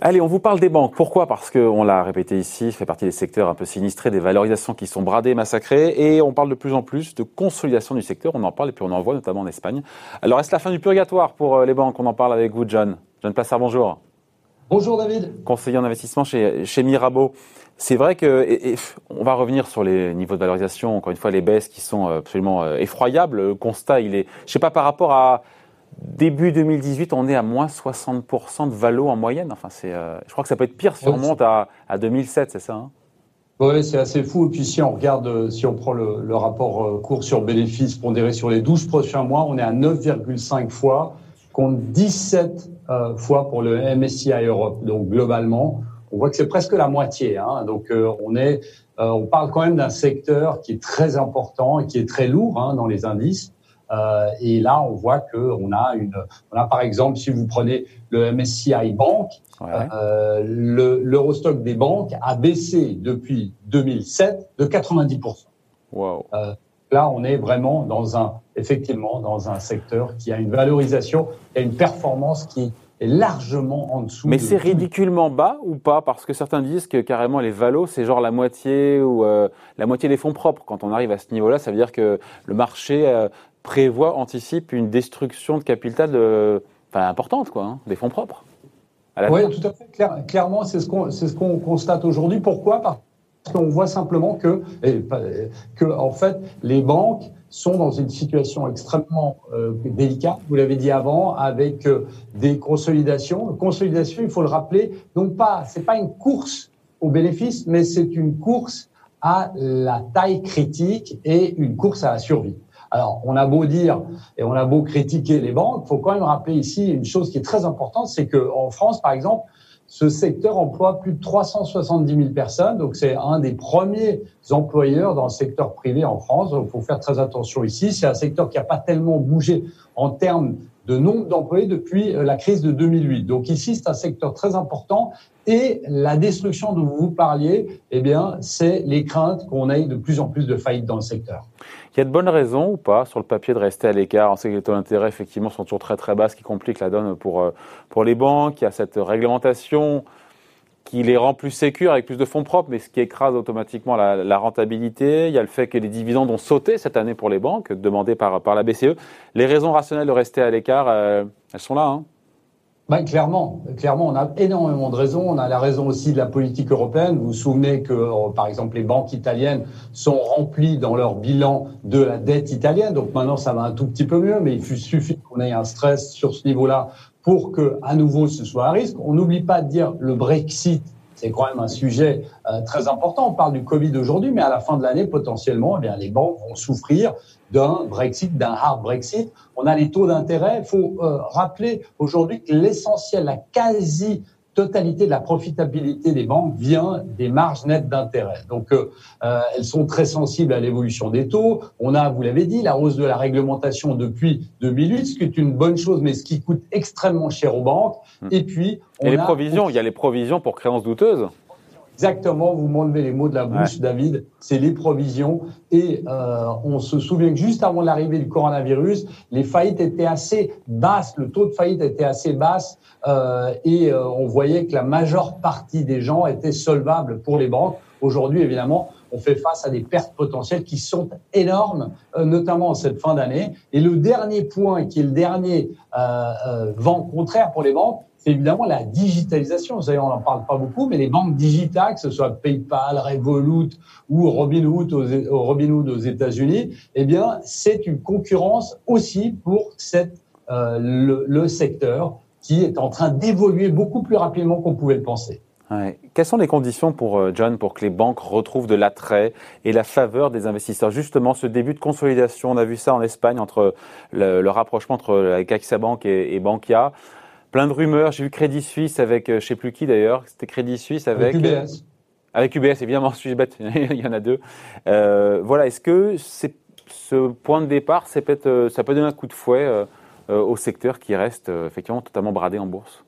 Allez, on vous parle des banques. Pourquoi? Parce qu'on l'a répété ici, ça fait partie des secteurs un peu sinistrés, des valorisations qui sont bradées, massacrées, et on parle de plus en plus de consolidation du secteur. On en parle et puis on en voit notamment en Espagne. Alors, est-ce la fin du purgatoire pour euh, les banques? On en parle avec vous, John. John Plassard, bonjour. Bonjour David. Conseiller en investissement chez, chez Mirabeau. C'est vrai que on va revenir sur les niveaux de valorisation. Encore une fois, les baisses qui sont absolument euh, effroyables. Le constat, il est, je sais pas par rapport à Début 2018, on est à moins 60% de valo en moyenne. Enfin, c'est, euh, je crois que ça peut être pire si on monte à, à 2007, c'est ça hein? Oui, c'est assez fou. Et puis si on regarde, euh, si on prend le, le rapport euh, cours sur bénéfice pondéré sur les 12 prochains mois, on est à 9,5 fois contre 17 euh, fois pour le MSCI Europe. Donc globalement, on voit que c'est presque la moitié. Hein. Donc on est, on parle quand même d'un secteur qui est très important et qui est très lourd hein, dans les indices. Euh, et là, on voit que on a une, on a par exemple, si vous prenez le MSCI Bank, euh, l'Eurostock des banques a baissé depuis 2007 de 90%. Wow. Euh, là, on est vraiment dans un, effectivement, dans un secteur qui a une valorisation, a une performance qui est largement en dessous. Mais c'est ridiculement bas ou pas? Parce que certains disent que carrément les valos, c'est genre la moitié ou euh, la moitié des fonds propres. Quand on arrive à ce niveau-là, ça veut dire que le marché euh, prévoit, anticipe une destruction de capital de, enfin, importante, quoi, hein, des fonds propres. Oui, tout à fait. clairement, c'est ce qu'on ce qu'on constate aujourd'hui. Pourquoi? Parce qu'on voit simplement que, que, en fait, les banques sont dans une situation extrêmement euh, délicate, vous l'avez dit avant, avec euh, des consolidations. Consolidation, il faut le rappeler, donc pas, c'est pas une course au bénéfice, mais c'est une course à la taille critique et une course à la survie. Alors, on a beau dire et on a beau critiquer les banques, il faut quand même rappeler ici une chose qui est très importante, c'est que en France, par exemple, ce secteur emploie plus de 370 000 personnes, donc c'est un des premiers employeurs dans le secteur privé en France. Il faut faire très attention ici. C'est un secteur qui n'a pas tellement bougé en termes de nombre d'employés depuis euh, la crise de 2008. Donc ici, c'est un secteur très important et la destruction dont vous parliez, eh bien, c'est les craintes qu'on ait de plus en plus de faillites dans le secteur. Il y a de bonnes raisons ou pas sur le papier de rester à l'écart? On sait que les taux d'intérêt, effectivement, sont toujours très très bas, ce qui complique la donne pour, euh, pour les banques. Il y a cette réglementation qui les rend plus sécures avec plus de fonds propres, mais ce qui écrase automatiquement la, rentabilité. Il y a le fait que les dividendes ont sauté cette année pour les banques, demandés par, par la BCE. Les raisons rationnelles de rester à l'écart, euh, elles sont là. Hein ben, clairement, clairement, on a énormément de raisons. On a la raison aussi de la politique européenne. Vous vous souvenez que, euh, par exemple, les banques italiennes sont remplies dans leur bilan de la dette italienne. Donc maintenant, ça va un tout petit peu mieux, mais il suffit qu'on ait un stress sur ce niveau-là pour que, à nouveau, ce soit un risque. On n'oublie pas de dire le Brexit c'est quand même un sujet euh, très important. On parle du Covid aujourd'hui, mais à la fin de l'année, potentiellement, eh bien, les banques vont souffrir d'un Brexit, d'un hard Brexit. On a les taux d'intérêt. Il faut euh, rappeler aujourd'hui que l'essentiel, la quasi totalité de la profitabilité des banques vient des marges nettes d'intérêt. Donc, euh, euh, elles sont très sensibles à l'évolution des taux. On a, vous l'avez dit, la hausse de la réglementation depuis 2008, ce qui est une bonne chose, mais ce qui coûte extrêmement cher aux banques. Hmm. Et puis, on Et les provisions, il y a les provisions pour créances douteuses. Exactement, vous m'enlevez les mots de la bouche, David. C'est les provisions. Et euh, on se souvient que juste avant l'arrivée du coronavirus, les faillites étaient assez basses, le taux de faillite était assez basse, euh, et euh, on voyait que la majeure partie des gens étaient solvables pour les banques. Aujourd'hui, évidemment, on fait face à des pertes potentielles qui sont énormes, euh, notamment en cette fin d'année. Et le dernier point, qui est le dernier euh, euh, vent contraire pour les banques, c'est évidemment la digitalisation. Vous savez, on n'en parle pas beaucoup, mais les banques digitales, que ce soit PayPal, Revolut ou Robinhood aux, aux États-Unis, eh bien, c'est une concurrence aussi pour euh, le, secteur qui est en train d'évoluer beaucoup plus rapidement qu'on pouvait le penser. Quelles sont les conditions pour euh, John pour que les banques retrouvent de l'attrait et la faveur des investisseurs? Justement, ce début de consolidation, on a vu ça en Espagne entre le, rapprochement entre la CaixaBank et, et Bankia plein de rumeurs. J'ai vu Crédit Suisse avec, euh, je sais plus qui d'ailleurs, c'était Crédit Suisse avec. Avec UBS. Avec UBS, évidemment, suis bête, il y en a deux. Euh, voilà, est-ce que c'est ce point de départ, c'est peut euh, ça peut donner un coup de fouet au secteur qui reste effectivement totalement bradé en bourse?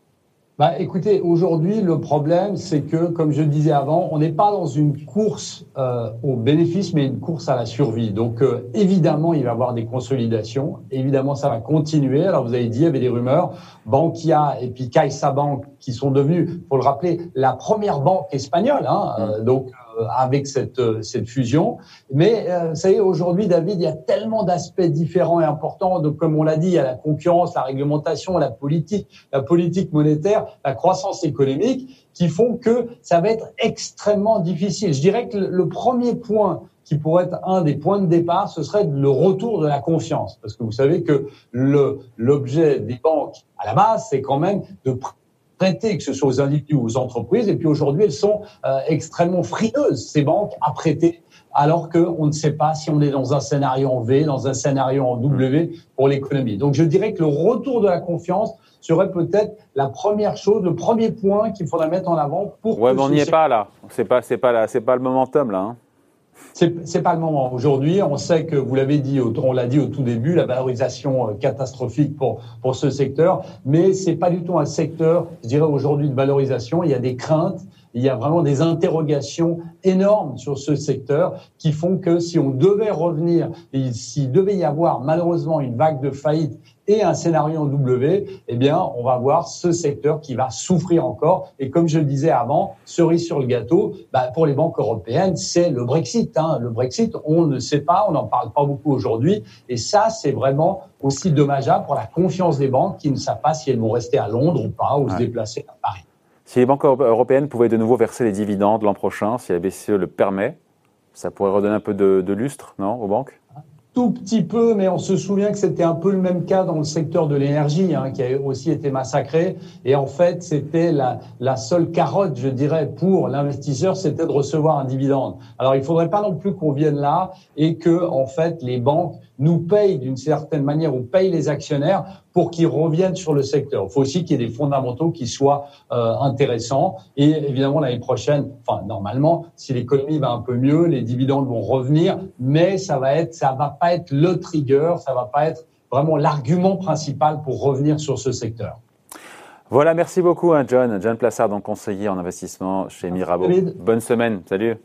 Bah, écoutez, aujourd'hui, le problème, c'est que, comme je le disais avant, on n'est pas dans une course euh, au bénéfice, mais une course à la survie. Donc, euh, évidemment, il va y avoir des consolidations. Évidemment, ça va continuer. Alors, vous avez dit, il y avait des rumeurs. Bankia et puis CaixaBank, qui sont devenus, faut le rappeler, la première banque espagnole. Hein, euh, donc, avec cette, euh, cette fusion. Mais euh, vous savez, aujourd'hui, David, il y a tellement d'aspects différents et importants. Donc, comme on l'a dit, il y a la concurrence, la réglementation, la politique, la politique monétaire, la croissance économique, qui font que ça va être extrêmement difficile. Je dirais que le premier point qui pourrait être un des points de départ, ce serait le retour de la confiance. Parce que vous savez que l'objet des banques, à la base, c'est quand même de prêter, que ce soit aux individus ou aux entreprises. Et puis aujourd'hui, elles sont euh, extrêmement frileuses, ces banques, à prêter, alors qu'on ne sait pas si on est dans un scénario en V, dans un scénario en W pour l'économie. Donc je dirais que le retour de la confiance serait peut-être la première chose, le premier point qu'il faudrait mettre en avant pour. Ouais, mais on n'y est pas là. C'est pas, c'est pas là, c'est pas le momentum là. Hein. C'est pas le moment. Aujourd'hui, on sait que vous l'avez dit, on l'a dit au tout début, la valorisation euh, catastrophique pour pour ce secteur, mais c'est pas du tout un secteur, je dirais aujourd'hui de valorisation. Il y a des craintes, il y a vraiment des interrogations énormes sur ce secteur qui font que si on devait revenir, s'il devait y avoir malheureusement une vague de faillite et un scénario en W, eh bien, on va voir ce secteur qui va souffrir encore. Et comme je le disais avant, cerise sur le gâteau, bah, pour les banques européennes, c'est le Brexit. Hein. Le Brexit, on ne sait pas, on n'en parle pas beaucoup aujourd'hui. Et ça, c'est vraiment aussi dommageable pour la confiance des banques qui ne savent pas si elles vont rester à Londres ou pas, ou se déplacer à Paris. Si les banques européennes pouvaient de nouveau verser les dividendes l'an prochain, si la BCE le permet, ça pourrait redonner un peu de, lustre, non, aux banques? Tout petit peu, mais on se souvient que c'était un peu le même cas dans le secteur de l'énergie, hein, qui a aussi été massacré. Et en fait, c'était la, seule carotte, je dirais, pour l'investisseur, c'était de recevoir un dividende. Alors, il faudrait pas non plus qu'on vienne là et que, en fait, les banques nous payent d'une certaine manière ou payent les actionnaires pour qu'ils reviennent sur le secteur. Il faut aussi qu'il y ait des fondamentaux qui soient euh, intéressants. Et évidemment, l'année prochaine, enfin normalement, si l'économie va un peu mieux, les dividendes vont revenir, mais ça va être, ça va pas être le trigger, ça va pas être vraiment l'argument principal pour revenir sur ce secteur. Voilà, merci beaucoup, hein, John. John Plassard, donc conseiller en investissement chez Mirabeau. Bonne semaine. Salut.